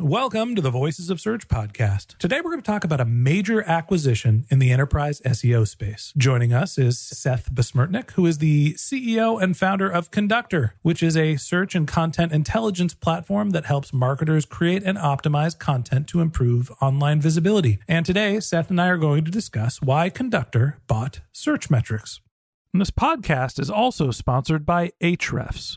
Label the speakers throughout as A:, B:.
A: Welcome to the Voices of Search podcast. Today we're going to talk about a major acquisition in the enterprise SEO space. Joining us is Seth Besmertnik, who is the CEO and founder of Conductor, which is a search and content intelligence platform that helps marketers create and optimize content to improve online visibility. And today, Seth and I are going to discuss why Conductor bought Searchmetrics. And this podcast is also sponsored by Ahrefs.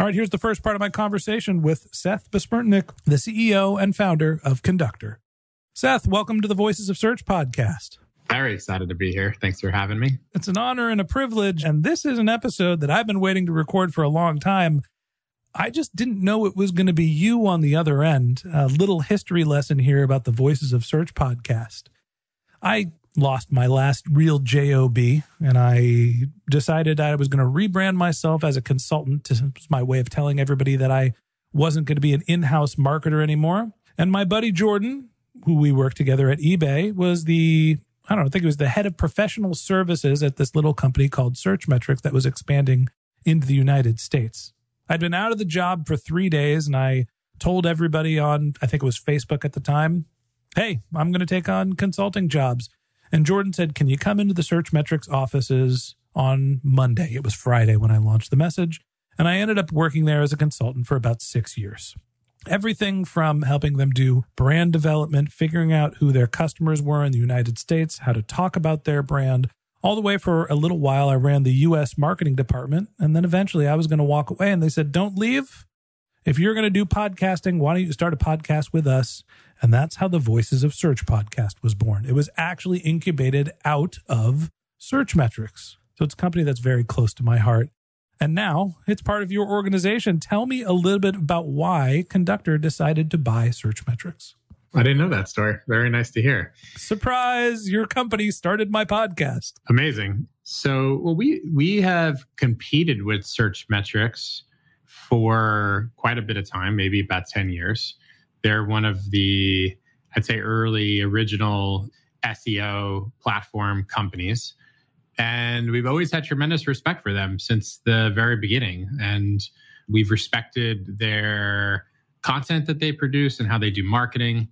A: All right, here's the first part of my conversation with Seth Besmertnik, the CEO and founder of Conductor. Seth, welcome to the Voices of Search podcast.
B: Very excited to be here. Thanks for having me.
A: It's an honor and a privilege. And this is an episode that I've been waiting to record for a long time. I just didn't know it was going to be you on the other end. A little history lesson here about the Voices of Search podcast. I lost my last real job and I decided I was going to rebrand myself as a consultant. This was my way of telling everybody that I wasn't going to be an in-house marketer anymore. And my buddy Jordan, who we worked together at eBay, was the I don't know, I think it was the head of professional services at this little company called Searchmetrics that was expanding into the United States. I'd been out of the job for three days and I told everybody on, I think it was Facebook at the time, hey, I'm going to take on consulting jobs. And Jordan said, can you come into the Searchmetrics offices on Monday? It was Friday when I launched the message. And I ended up working there as a consultant for about six years. Everything from helping them do brand development, figuring out who their customers were in the United States, how to talk about their brand, all the way for a little while. I ran the US marketing department. And then eventually I was going to walk away. And they said, don't leave. If you're going to do podcasting, why don't you start a podcast with us? And that's how the Voices of Search podcast was born. It was actually incubated out of Searchmetrics. So it's a company that's very close to my heart. And now it's part of your organization. Tell me a little bit about why Conductor decided to buy Searchmetrics.
B: I didn't know that story. Very nice to hear.
A: Surprise, your company started my podcast.
B: Amazing. So, well, we we have competed with Searchmetrics for quite a bit of time, maybe about 10 years. They're one of the, I'd say, early original SEO platform companies. And we've always had tremendous respect for them since the very beginning. And We've respected their content that they produce and how they do marketing.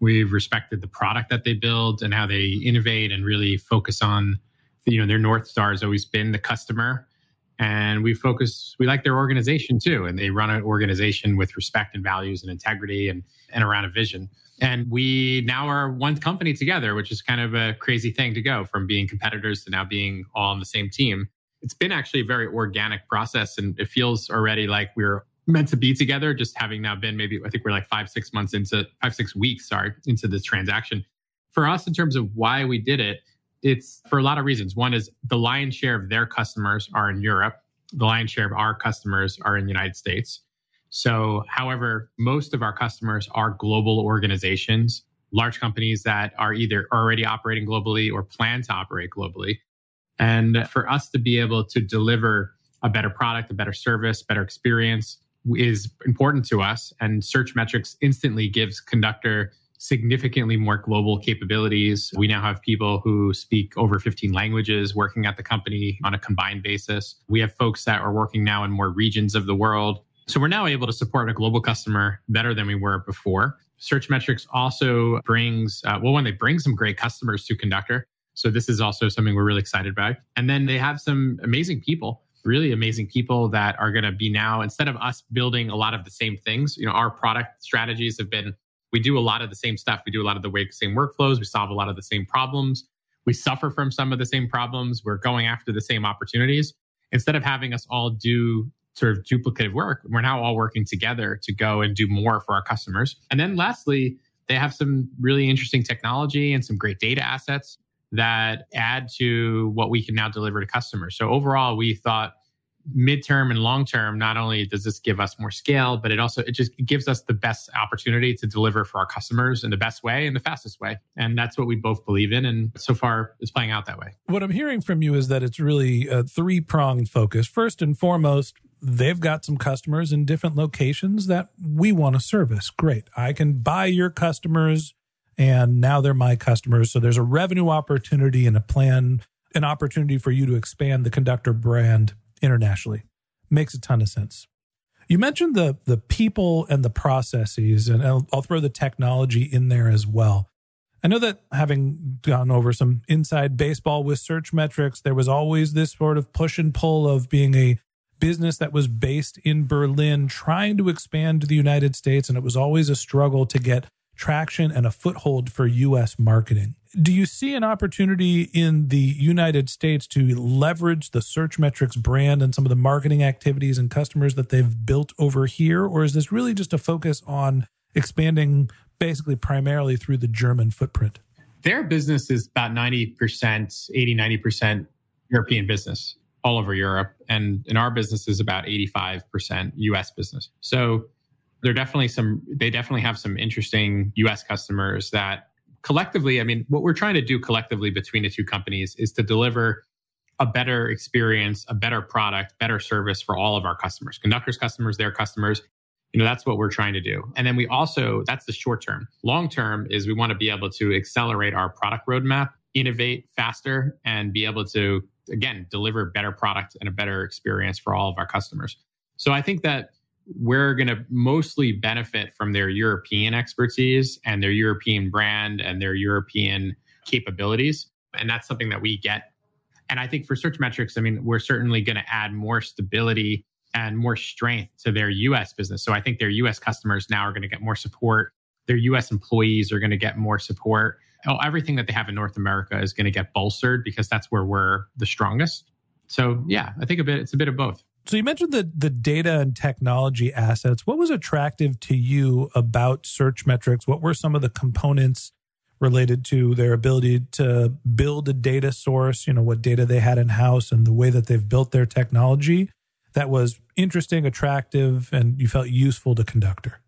B: We've respected the product that they build and how they innovate and really focus on, you know, their North Star has always been the customer. And we focus, we like their organization too. And they run an organization with respect and values and integrity and, and around a vision. And we now are one company together, which is kind of a crazy thing to go from being competitors to now being all on the same team. It's been actually a very organic process and it feels already like we're meant to be together, just having now been maybe, I think we're like five, six months into five, six weeks, sorry, into this transaction. For us, in terms of why we did it, it's for a lot of reasons. One is the lion's share of their customers are in Europe. The lion's share of our customers are in the United States. So, however, most of our customers are global organizations, large companies that are either already operating globally or plan to operate globally. And for us to be able to deliver a better product, a better service, better experience is important to us. And Searchmetrics instantly gives Conductor significantly more global capabilities. We now have people who speak over 15 languages working at the company on a combined basis. We have folks that are working now in more regions of the world. So we're now able to support a global customer better than we were before. Searchmetrics also brings, uh, well, when they bring some great customers to Conductor. So this is also something we're really excited about. And then they have some amazing people, really amazing people that are going to be now, instead of us building a lot of the same things, you know, our product strategies have been, we do a lot of the same stuff. We do a lot of the same workflows. We solve a lot of the same problems. We suffer from some of the same problems. We're going after the same opportunities. Instead of having us all do sort of duplicative work. We're now all working together to go and do more for our customers. And then lastly, they have some really interesting technology and some great data assets that add to what we can now deliver to customers. So overall, we thought midterm and long term not only does this give us more scale but it also it just gives us the best opportunity to deliver for our customers in the best way and the fastest way and that's what we both believe in and so far it's playing out that way
A: what i'm hearing from you is that it's really a three pronged focus first and foremost they've got some customers in different locations that we want to service. Great. I can buy your customers and now they're my customers. So there's a revenue opportunity and a plan, an opportunity for you to expand the conductor brand internationally. Makes a ton of sense. You mentioned the the people and the processes, and I'll, I'll throw the technology in there as well. I know that having gone over some inside baseball with Searchmetrics, there was always this sort of push and pull of being a business that was based in Berlin trying to expand to the United States. And it was always a struggle to get traction and a foothold for US marketing. Do you see an opportunity in the United States to leverage the Searchmetrics brand and some of the marketing activities and customers that they've built over here? Or is this really just a focus on expanding basically primarily through the German footprint?
B: Their business is about 90%, 80, 90% European business all over Europe. And in our business is about 85% US business. So there definitely some, they definitely have some interesting US customers that collectively, I mean, what we're trying to do collectively between the two companies is to deliver a better experience, a better product, better service for all of our customers, conductors, customers, their customers. You know, that's what we're trying to do. And then we also, that's the short term. Long term is we want to be able to accelerate our product roadmap, innovate faster, and be able to again deliver better product and a better experience for all of our customers so i think that we're going to mostly benefit from their european expertise and their european brand and their european capabilities. And that's something that we get. And i think for Searchmetrics i mean we're certainly going to add more stability and more strength to their us business. So i think their us customers now are going to get more support. Their us employees are going to get more support. Oh, everything that they have in North America is going to get bolstered because that's where we're the strongest. So yeah, I think a bit it's a bit of both.
A: So you mentioned the the data and technology assets. What was attractive to you about Searchmetrics? What were some of the components related to their ability to build a data source, you know, what data they had in house and the way that they've built their technology that was interesting, attractive, and you felt useful to Conductor?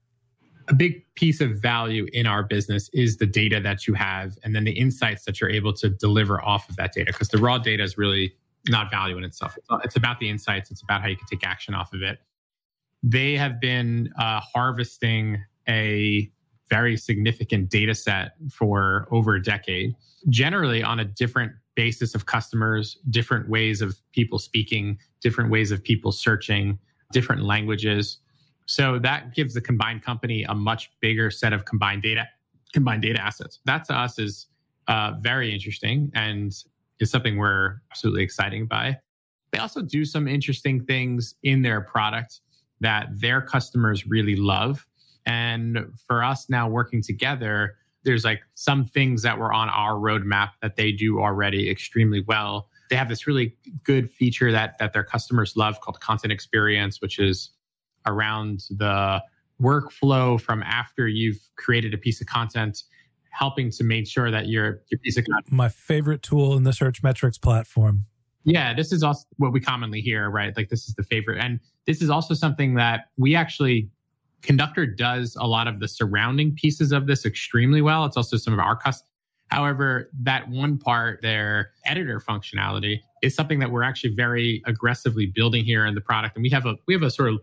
B: a big piece of value in our business is the data that you have and then the insights that you're able to deliver off of that data because the raw data is really not value in itself it's about the insights it's about how you can take action off of it they have been uh, harvesting a very significant data set for over a decade generally on a different basis of customers different ways of people speaking different ways of people searching different languages. So that gives the combined company a much bigger set of combined data, combined data assets. That to us is uh, very interesting and is something we're absolutely excited by. They also do some interesting things in their product that their customers really love. And for us now working together, there's like some things that were on our roadmap that they do already extremely well. They have this really good feature that that their customers love called content experience, which is around the workflow from after you've created a piece of content helping to make sure that your your piece of content
A: my favorite tool in the Searchmetrics platform
B: yeah, this is also what we commonly hear, right? Like this is the favorite. And this is also something that we actually Conductor does a lot of the surrounding pieces of this extremely well. It's also some of our custom. However, that one part, their editor functionality, is something that we're actually very aggressively building here in the product. And we have a we have a sort of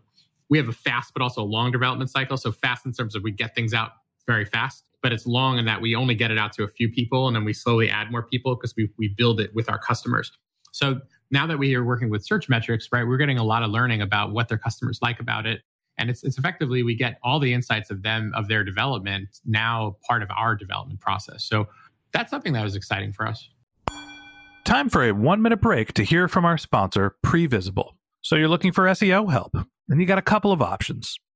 B: we have a fast but also a long development cycle. So fast in terms of we get things out very fast, but it's long in that we only get it out to a few people and then we slowly add more people because we we build it with our customers. So now that we are working with Searchmetrics, right, we're getting a lot of learning about what their customers like about it. And it's, it's effectively, we get all the insights of them, of their development, now part of our development process. So that's something that was exciting for us.
A: Time for a one minute break to hear from our sponsor, Previsible. So you're looking for SEO help, and you got a couple of options.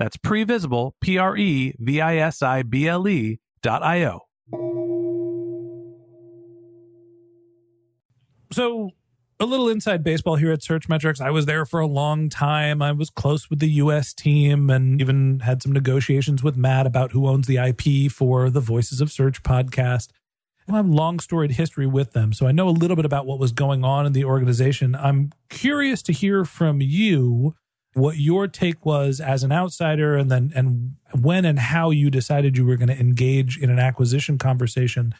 A: that's previsible, P R E V I S I B L E dot I O. So, a little inside baseball here at Searchmetrics. I was there for a long time. I was close with the US team and even had some negotiations with Matt about who owns the IP for the Voices of Search podcast. I have long storied history with them, so I know a little bit about what was going on in the organization. I'm curious to hear from you what your take was as an outsider and then and when and how you decided you were going to engage in an acquisition conversation.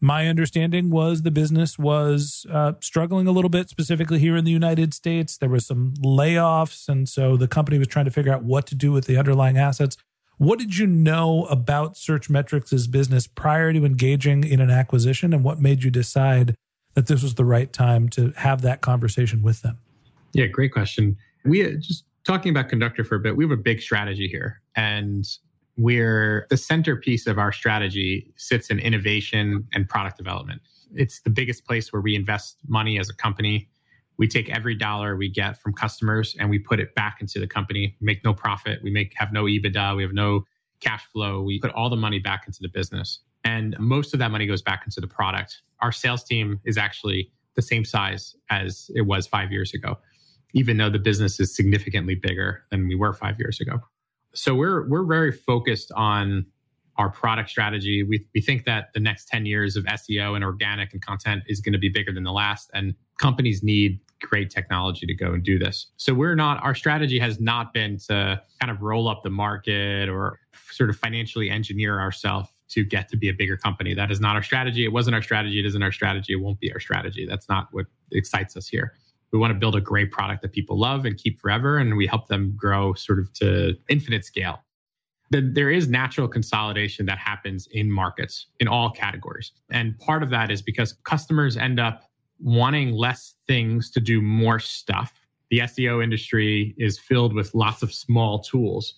A: My understanding was the business was uh, struggling a little bit specifically here in the united states. There was some layoffs and so the company was trying to figure out what to do with the underlying assets. What did you know about searchmetrics' business prior to engaging in an acquisition and what made you decide that this was the right time to have that conversation with them?
B: Yeah great question we uh, just talking about conductor for a bit we have a big strategy here. And we're the centerpiece of our strategy sits in innovation and product development. It's the biggest place where we invest money as a company. We take every dollar we get from customers and we put it back into the company. We make no profit. We make have no ebitda. We have no cash flow. We put all the money back into the business. And most of that money goes back into the product. Our sales team is actually the same size as it was five years ago even though the business is significantly bigger than we were five years ago. So we're we're very focused on our product strategy. We we think that the next 10 years of SEO and organic and content is going to be bigger than the last and companies need great technology to go and do this. So we're not our strategy has not been to kind of roll up the market or sort of financially engineer ourselves to get to be a bigger company. That is not our strategy. It wasn't our strategy. It isn't our strategy. It won't be our strategy. That's not what excites us here we want to build a great product that people love and keep forever and we help them grow sort of to infinite scale. There is natural consolidation that happens in markets in all categories. And part of that is because customers end up wanting less things to do more stuff. The seo industry is filled with lots of small tools.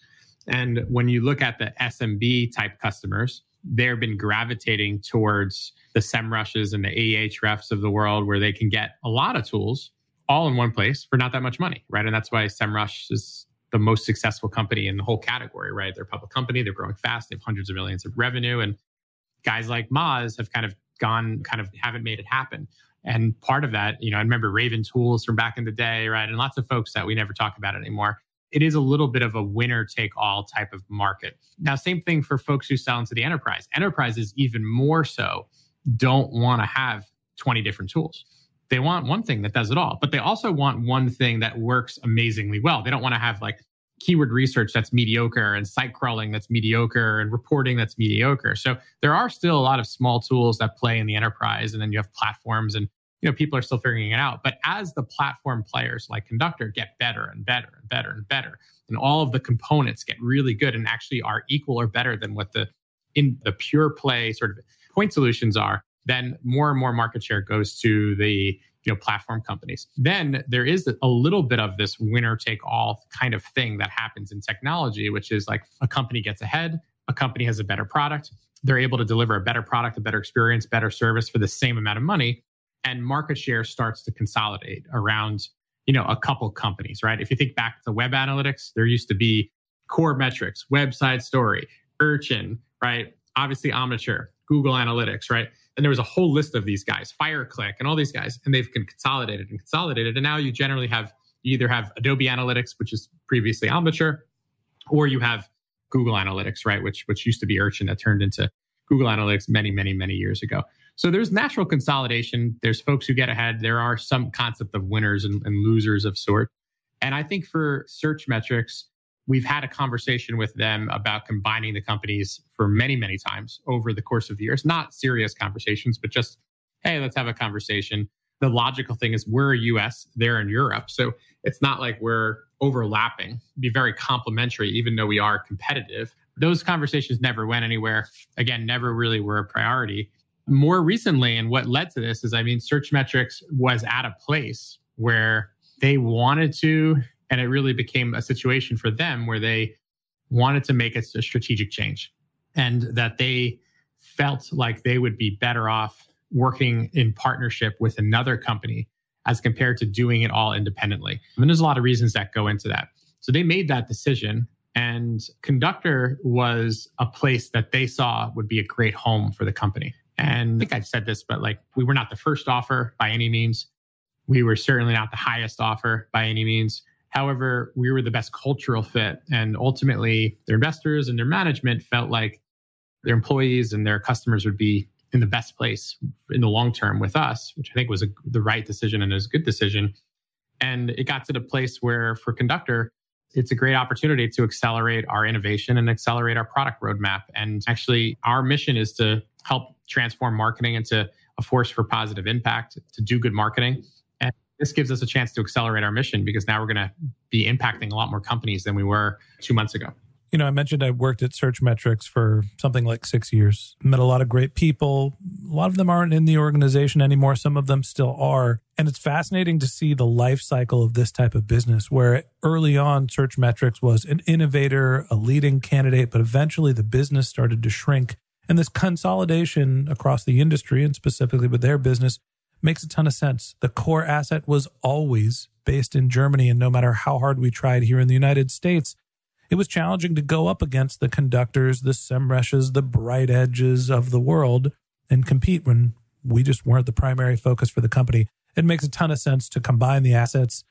B: And when you look at the SMB type customers, they've been gravitating towards the SEMrushes and the Ahrefs of the world where they can get a lot of tools all in one place for not that much money, right? And that's why SEMrush is the most successful company in the whole category, right? They're a public company, they're growing fast, they have hundreds of millions of revenue. And guys like Moz have kind of gone, kind of haven't made it happen. And part of that, you know, I remember Raven Tools from back in the day, right? And lots of folks that we never talk about anymore. It is a little bit of a winner take all type of market. Now, same thing for folks who sell into the enterprise. Enterprises, even more so, don't want to have 20 different tools. They want one thing that does it all, but they also want one thing that works amazingly well. They don't want to have like keyword research that's mediocre and site crawling that's mediocre and reporting that's mediocre. So there are still a lot of small tools that play in the enterprise and then you have platforms and you know people are still figuring it out. But as the platform players like Conductor get better and better and better and better and all of the components get really good and actually are equal or better than what the in the pure play sort of point solutions are, then more and more market share goes to the you know platform companies. Then there is a little bit of this winner take all kind of thing that happens in technology which is like a company gets ahead a company has a better product they're able to deliver a better product a better experience better service for the same amount of money and market share starts to consolidate around you know a couple companies right? If you think back to web analytics there used to be Coremetrics website story urchin right? Obviously omniture google analytics right and there was a whole list of these guys, FireClick and all these guys, and they've been consolidated and consolidated. And now you generally have you either have Adobe Analytics, which is previously Omniture, or you have Google Analytics, right? Which which used to be Urchin that turned into Google Analytics many, many, many years ago. So there's natural consolidation. There's folks who get ahead. There are some concept of winners and, and losers of sort. And I think for Searchmetrics, we've had a conversation with them about combining the companies for many, many times over the course of the years. Not serious conversations, but just, hey, let's have a conversation. The logical thing is we're US, they're in Europe. So it's not like we're overlapping, be very complementary, even though we are competitive. Those conversations never went anywhere. Again, never really were a priority. More recently, and what led to this is, I mean, Searchmetrics was at a place where they wanted to and it really became a situation for them where they wanted to make a, a strategic change and that they felt like they would be better off working in partnership with another company as compared to doing it all independently. And there's a lot of reasons that go into that. So they made that decision and Conductor was a place that they saw would be a great home for the company. And I think I've said this, but like we were not the first offer by any means. We were certainly not the highest offer by any means. However, we were the best cultural fit. And ultimately, their investors and their management felt like their employees and their customers would be in the best place in the long term with us, which I think was a, the right decision and is a good decision. And it got to the place where for Conductor, it's a great opportunity to accelerate our innovation and accelerate our product roadmap. And actually, our mission is to help transform marketing into a force for positive impact, to do good marketing this gives us a chance to accelerate our mission because now we're going to be impacting a lot more companies than we were two months ago.
A: You know, I mentioned I worked at Searchmetrics for something like six years, met a lot of great people. A lot of them aren't in the organization anymore. Some of them still are. And it's fascinating to see the life cycle of this type of business where early on, Searchmetrics was an innovator, a leading candidate, but eventually the business started to shrink. And this consolidation across the industry and specifically with their business makes a ton of sense. The core asset was always based in Germany, and no matter how hard we tried here in the United States, it was challenging to go up against the conductors, the Semrushes, the BrightEdges of the world and compete when we just weren't the primary focus for the company. It makes a ton of sense to combine the assets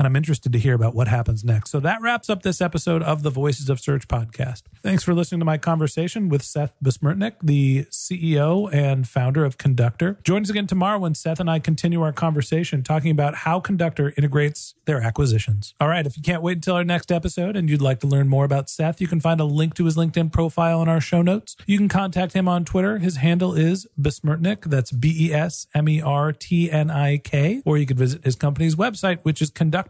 A: and I'm interested to hear about what happens next. So that wraps up this episode of the Voices of Search podcast. Thanks for listening to my conversation with Seth Besmertnik, the CEO and founder of Conductor. Join us again tomorrow when Seth and I continue our conversation talking about how Conductor integrates their acquisitions. All right, if you can't wait until our next episode and you'd like to learn more about Seth, you can find a link to his LinkedIn profile in our show notes. You can contact him on Twitter. His handle is Besmertnik. That's B E S M E R T N I K. Or you can visit his company's website, which is Conductor